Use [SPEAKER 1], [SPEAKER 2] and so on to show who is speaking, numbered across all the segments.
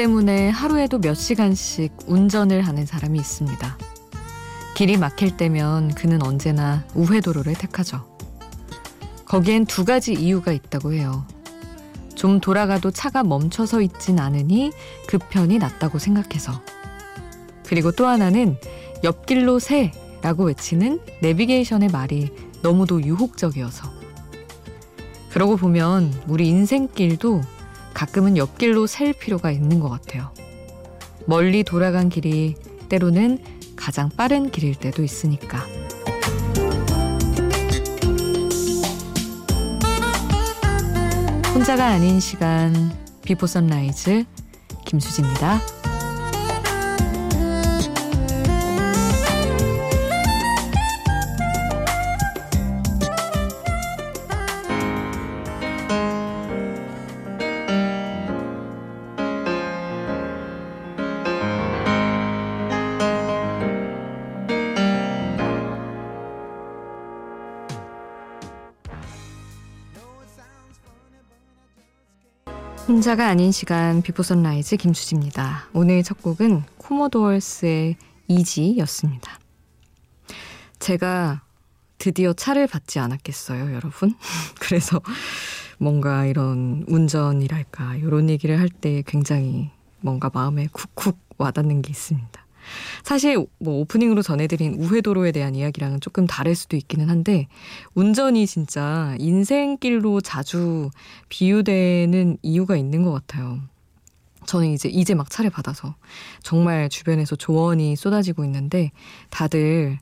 [SPEAKER 1] 때문에 하루에도 몇 시간씩 운전을 하는 사람이 있습니다. 길이 막힐 때면 그는 언제나 우회도로를 택하죠. 거기엔 두 가지 이유가 있다고 해요. 좀 돌아가도 차가 멈춰서 있진 않으니 그 편이 낫다고 생각해서. 그리고 또 하나는 옆길로 새 라고 외치는 내비게이션의 말이 너무도 유혹적이어서. 그러고 보면 우리 인생길도 가끔은 옆길로 샐 필요가 있는 것 같아요. 멀리 돌아간 길이 때로는 가장 빠른 길일 때도 있으니까. 혼자가 아닌 시간 Before Sunrise 김수지입니다. 혼자가 아닌 시간 Before Sunrise 김수지입니다. 오늘 첫 곡은 Commodores의 Easy였습니다. 제가 드디어 차를 받지 않았겠어요, 여러분? 그래서 뭔가 이런 운전이랄까 이런 얘기를 할 때 굉장히 뭔가 마음에 쿡쿡 와닿는 게 있습니다. 사실 뭐 오프닝으로 전해드린 우회도로에 대한 이야기랑은 조금 다를 수도 있기는 한데 운전이 진짜 인생길로 자주 비유되는 이유가 있는 것 같아요. 저는 이제 이제 막 차를 받아서 정말 주변에서 조언이 쏟아지고 있는데 다들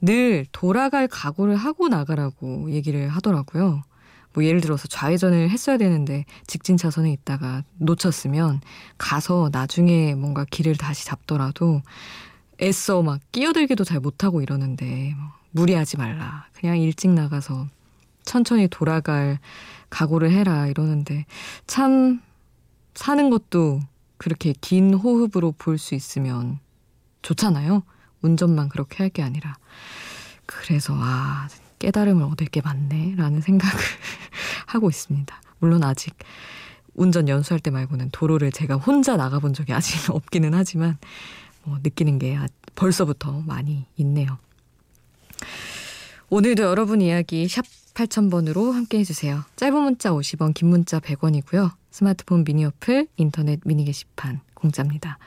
[SPEAKER 1] 늘 돌아갈 각오를 하고 나가라고 얘기를 하더라고요. 뭐 예를 들어서 좌회전을 했어야 되는데 직진 차선에 있다가 놓쳤으면 가서 나중에 뭔가 길을 다시 잡더라도 애써 막 끼어들기도 잘 못하고 이러는데 뭐 무리하지 말라. 그냥 일찍 나가서 천천히 돌아갈 각오를 해라 이러는데 참 사는 것도 그렇게 긴 호흡으로 볼 수 있으면 좋잖아요. 운전만 그렇게 할 게 아니라. 그래서 아 깨달음을 얻을 게 많네라는 생각을 하고 있습니다. 물론 아직 운전 연수할 때 말고는 도로를 제가 혼자 나가본 적이 아직 없기는 하지만 뭐 느끼는 게 벌써부터 많이 있네요. 오늘도 여러분 이야기 샵 8000번으로 함께 해주세요. 짧은 문자 50원, 긴 문자 100원이고요. 스마트폰 미니 어플, 인터넷 미니 게시판 공짜입니다.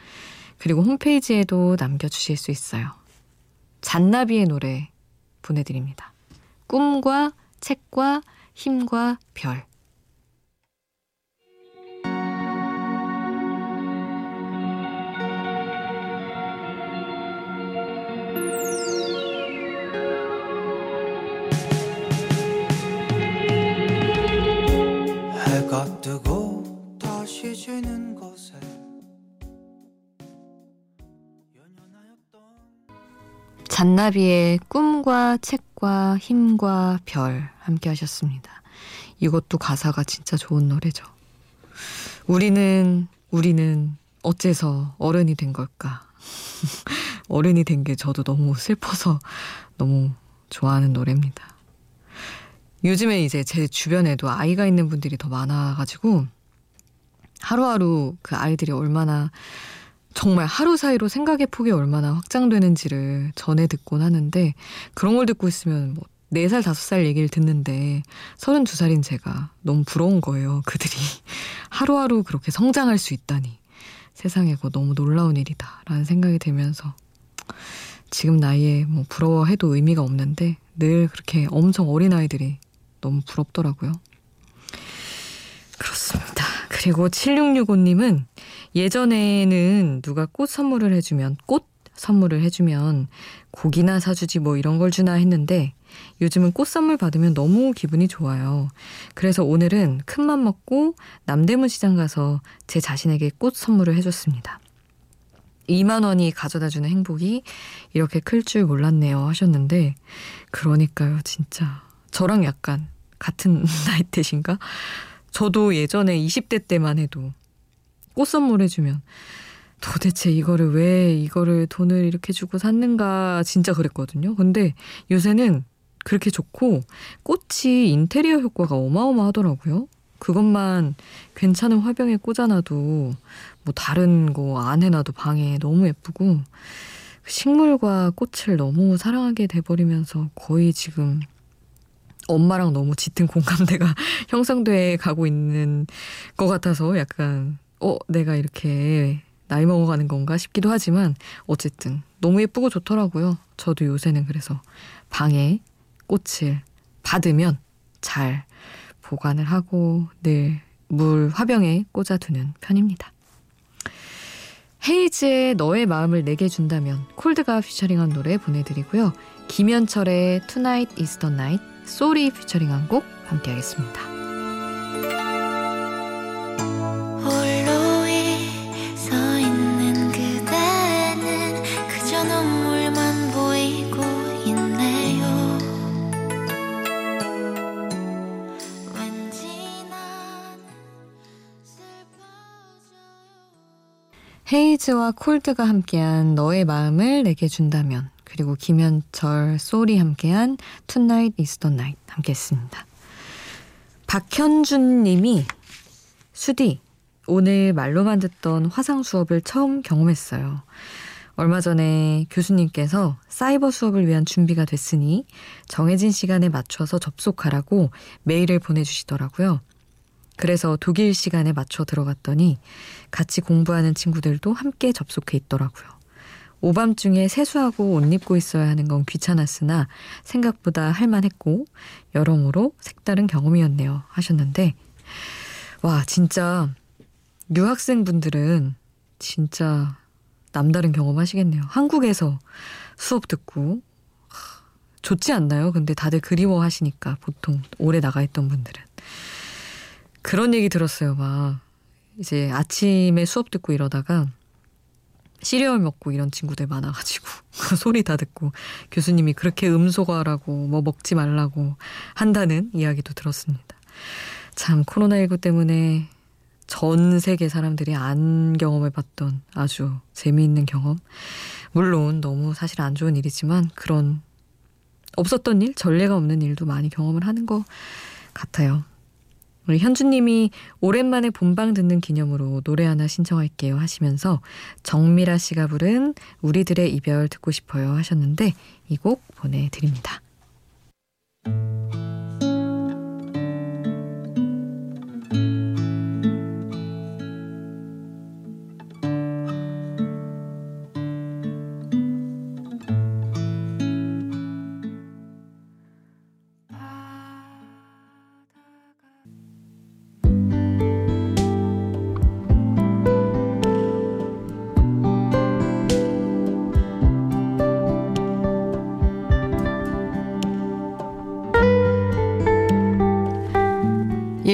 [SPEAKER 1] 그리고 홈페이지에도 남겨주실 수 있어요. 잔나비의 노래 보내드립니다. 꿈과 책과 힘과 별. 해가 뜨고 다시 지는 곳에 잔나비의 꿈과 책과 힘과 별 함께 하셨습니다. 이것도 가사가 진짜 좋은 노래죠. 우리는, 우리는 어째서 어른이 된 걸까? 어른이 된 게 저도 너무 슬퍼서 너무 좋아하는 노래입니다. 요즘에 이제 제 주변에도 아이가 있는 분들이 더 많아가지고 하루하루 그 아이들이 얼마나 정말 하루 사이로 생각의 폭이 얼마나 확장되는지를 전해 듣곤 하는데 그런 걸 듣고 있으면 뭐 4살, 5살 얘기를 듣는데 32살인 제가 너무 부러운 거예요. 그들이 하루하루 그렇게 성장할 수 있다니. 세상에 그 너무 놀라운 일이다. 라는 생각이 들면서 지금 나이에 뭐 부러워해도 의미가 없는데 늘 그렇게 엄청 어린 아이들이 너무 부럽더라고요. 그렇습니다. 그리고 7665님은 예전에는 누가 꽃 선물을 해주면 꽃 선물을 해주면 고기나 사주지 뭐 이런 걸 주나 했는데 요즘은 꽃 선물 받으면 너무 기분이 좋아요. 그래서 오늘은 큰맘 먹고 남대문 시장 가서 제 자신에게 꽃 선물을 해줬습니다. 2만 원이 가져다 주는 행복이 이렇게 클 줄 몰랐네요 하셨는데 그러니까요 진짜 저랑 약간 같은 나이대신가? 저도 예전에 20대 때만 해도 꽃 선물해주면 도대체 이거를 왜 이거를 돈을 이렇게 주고 샀는가 진짜 그랬거든요. 근데 요새는 그렇게 좋고 꽃이 인테리어 효과가 어마어마하더라고요. 그것만 괜찮은 화병에 꽂아놔도 뭐 다른 거 안 해놔도 방에 너무 예쁘고 식물과 꽃을 너무 사랑하게 돼버리면서 거의 지금 엄마랑 너무 짙은 공감대가 형성돼 가고 있는 것 같아서 약간 어 내가 이렇게 나이 먹어가는 건가 싶기도 하지만 어쨌든 너무 예쁘고 좋더라고요. 저도 요새는 그래서 방에 꽃을 받으면 잘 보관을 하고 늘 물 화병에 꽂아두는 편입니다. 헤이즈의 너의 마음을 내게 준다면 콜드가 피처링한 노래 보내드리고요. 김현철의 Tonight is the Night, 소리 피처링한 곡 함께 하겠습니다. 헤이즈와 콜드가 함께한 너의 마음을 내게 준다면 그리고 김현철, 소리 함께한 Tonight is the Night 함께 했습니다. 박현준 님이 수디 오늘 말로만 듣던 화상 수업을 처음 경험했어요. 얼마 전에 교수님께서 사이버 수업을 위한 준비가 됐으니 정해진 시간에 맞춰서 접속하라고 메일을 보내주시더라고요. 그래서 독일 시간에 맞춰 들어갔더니 같이 공부하는 친구들도 함께 접속해 있더라고요. 오밤중에 세수하고 옷 입고 있어야 하는 건 귀찮았으나 생각보다 할만했고 여러모로 색다른 경험이었네요 하셨는데 와 진짜 유학생분들은 진짜 남다른 경험 하시겠네요. 한국에서 수업 듣고 좋지 않나요? 근데 다들 그리워 하시니까 보통 오래 나가 있던 분들은 그런 얘기 들었어요. 막 이제 아침에 수업 듣고 이러다가 시리얼 먹고 이런 친구들 많아가지고 그 소리 다 듣고 교수님이 그렇게 음소거하라고 뭐 먹지 말라고 한다는 이야기도 들었습니다. 참 코로나19 때문에 전 세계 사람들이 안 경험해 봤던 아주 재미있는 경험. 물론 너무 사실 안 좋은 일이지만 그런 없었던 일, 전례가 없는 일도 많이 경험을 하는 것 같아요. 우리 현주님이 오랜만에 본방 듣는 기념으로 노래 하나 신청할게요 하시면서 정미라 씨가 부른 우리들의 이별 듣고 싶어요 하셨는데 이 곡 보내드립니다.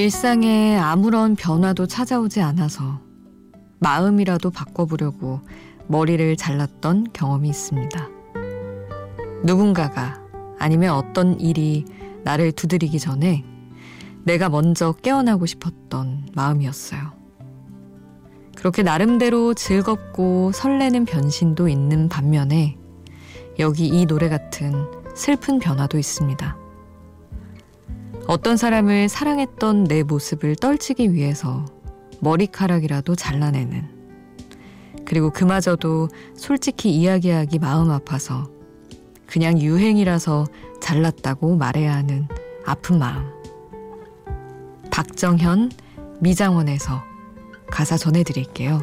[SPEAKER 1] 일상에 아무런 변화도 찾아오지 않아서 마음이라도 바꿔보려고 머리를 잘랐던 경험이 있습니다. 누군가가 아니면 어떤 일이 나를 두드리기 전에 내가 먼저 깨어나고 싶었던 마음이었어요. 그렇게 나름대로 즐겁고 설레는 변신도 있는 반면에 여기 이 노래 같은 슬픈 변화도 있습니다. 어떤 사람을 사랑했던 내 모습을 떨치기 위해서 머리카락이라도 잘라내는 그리고 그마저도 솔직히 이야기하기 마음 아파서 그냥 유행이라서 잘랐다고 말해야 하는 아픈 마음. 박정현 미장원에서 가사 전해드릴게요.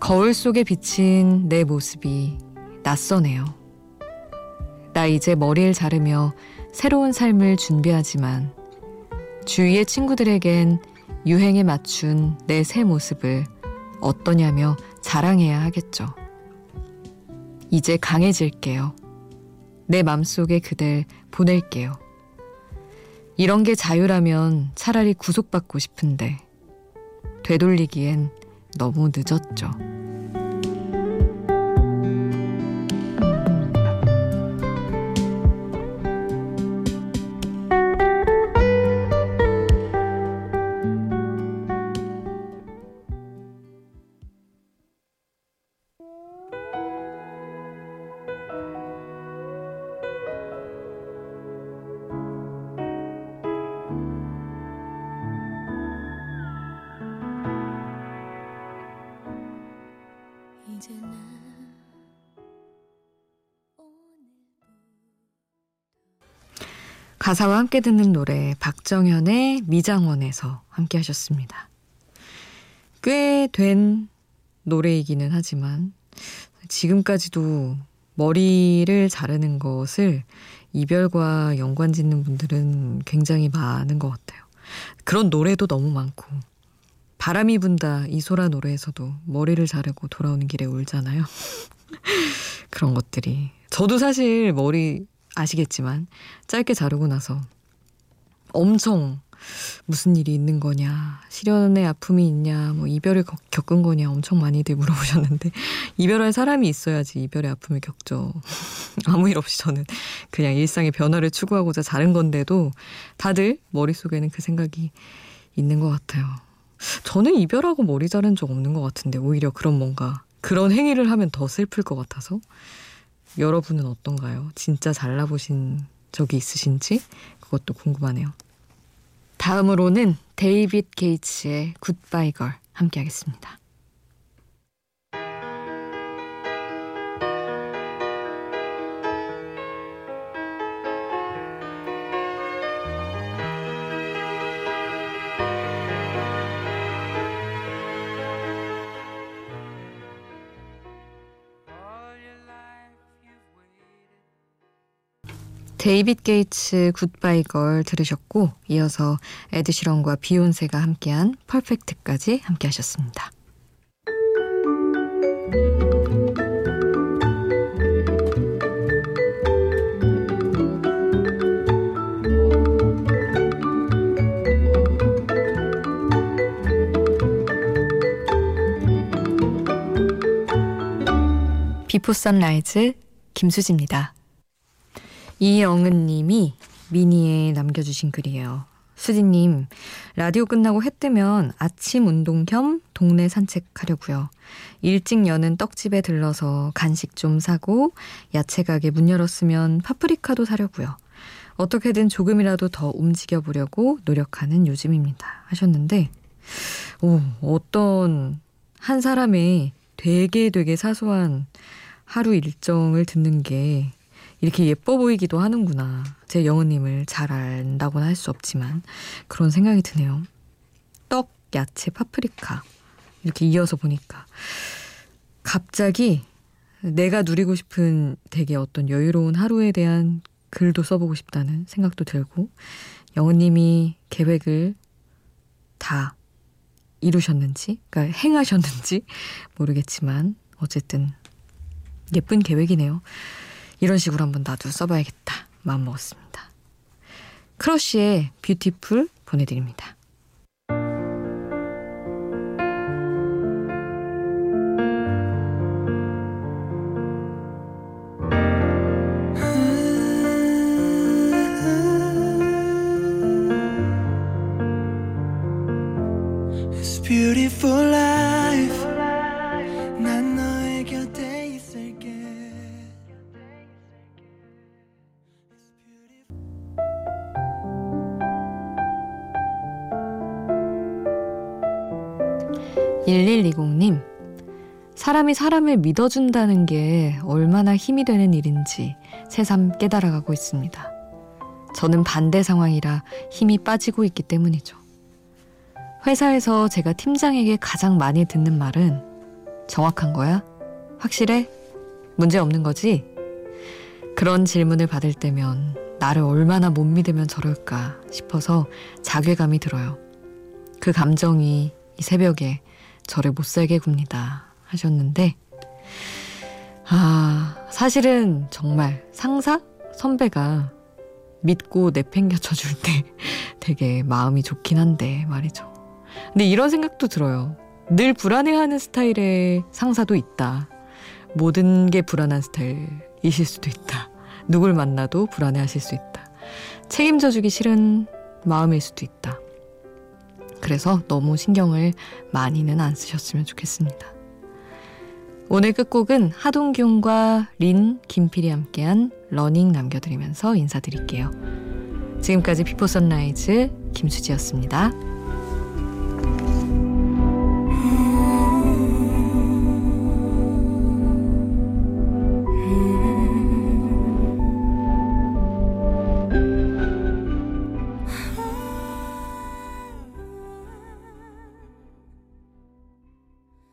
[SPEAKER 1] 거울 속에 비친 내 모습이 낯서네요. 나 이제 머리를 자르며 새로운 삶을 준비하지만 주위의 친구들에겐 유행에 맞춘 내 새 모습을 어떠냐며 자랑해야 하겠죠. 이제 강해질게요. 내 맘속에 그댈 보낼게요. 이런 게 자유라면 차라리 구속받고 싶은데 되돌리기엔 너무 늦었죠. 가사와 함께 듣는 노래 박정현의 미장원에서 함께 하셨습니다. 꽤 된 노래이기는 하지만 지금까지도 머리를 자르는 것을 이별과 연관 짓는 분들은 굉장히 많은 것 같아요. 그런 노래도 너무 많고 바람이 분다 이소라 노래에서도 머리를 자르고 돌아오는 길에 울잖아요. 그런 것들이 저도 사실 머리 아시겠지만 짧게 자르고 나서 엄청 무슨 일이 있는 거냐, 실연의 아픔이 있냐, 뭐 이별을 겪은 거냐 엄청 많이들 물어보셨는데 이별할 사람이 있어야지 이별의 아픔을 겪죠. 아무 일 없이 저는 그냥 일상의 변화를 추구하고자 자른 건데도 다들 머릿속에는 그 생각이 있는 것 같아요. 저는 이별하고 머리 자른 적 없는 것 같은데 오히려 그런 뭔가 그런 행위를 하면 더 슬플 것 같아서 여러분은 어떤가요? 진짜 잘라보신 적이 있으신지 그것도 궁금하네요. 다음으로는 데이빗 게이츠의 굿바이 걸 함께 하겠습니다. David Gates Goodbye Girl 들으셨고 이어서 Ed Sheeran과 Beyoncé가 함께한 Perfect까지 함께 하셨습니다. Before Sunrise 김수지입니다. 이영은 님이 미니에 남겨주신 글이에요. 수지님, 라디오 끝나고 해 뜨면 아침 운동 겸 동네 산책하려고요. 일찍 여는 떡집에 들러서 간식 좀 사고 야채 가게 문 열었으면 파프리카도 사려고요. 어떻게든 조금이라도 더 움직여 보려고 노력하는 요즘입니다. 하셨는데, 오, 어떤 한 사람의 되게 되게 사소한 하루 일정을 듣는 게 이렇게 예뻐 보이기도 하는구나. 제 영은님을 잘 안다고는 할 수 없지만 그런 생각이 드네요. 떡, 야채, 파프리카 이렇게 이어서 보니까 갑자기 내가 누리고 싶은 되게 어떤 여유로운 하루에 대한 글도 써보고 싶다는 생각도 들고 영은님이 계획을 다 이루셨는지, 그러니까 행하셨는지 모르겠지만 어쨌든 예쁜 계획이네요. 이런 식으로 한번 나도 써봐야겠다 마음먹었습니다. 크러쉬의 뷰티풀 보내드립니다. 사람이 사람을 믿어준다는 게 얼마나 힘이 되는 일인지 새삼 깨달아가고 있습니다. 저는 반대 상황이라 힘이 빠지고 있기 때문이죠. 회사에서 제가 팀장에게 가장 많이 듣는 말은 정확한 거야? 확실해? 문제 없는 거지? 그런 질문을 받을 때면 나를 얼마나 못 믿으면 저럴까 싶어서 자괴감이 들어요. 그 감정이 이 새벽에 저를 못 살게 굽니다. 하셨는데, 아, 사실은 정말 상사? 선배가 믿고 내팽겨쳐 줄 때 되게 마음이 좋긴 한데 말이죠. 근데 이런 생각도 들어요. 늘 불안해하는 스타일의 상사도 있다. 모든 게 불안한 스타일이실 수도 있다. 누굴 만나도 불안해하실 수 있다. 책임져 주기 싫은 마음일 수도 있다. 그래서 너무 신경을 많이는 안 쓰셨으면 좋겠습니다. 오늘 끝곡은 하동균과 린, 김필이 함께한 Running 남겨드리면서 인사드릴게요. 지금까지 Before Sunrise 김수지였습니다.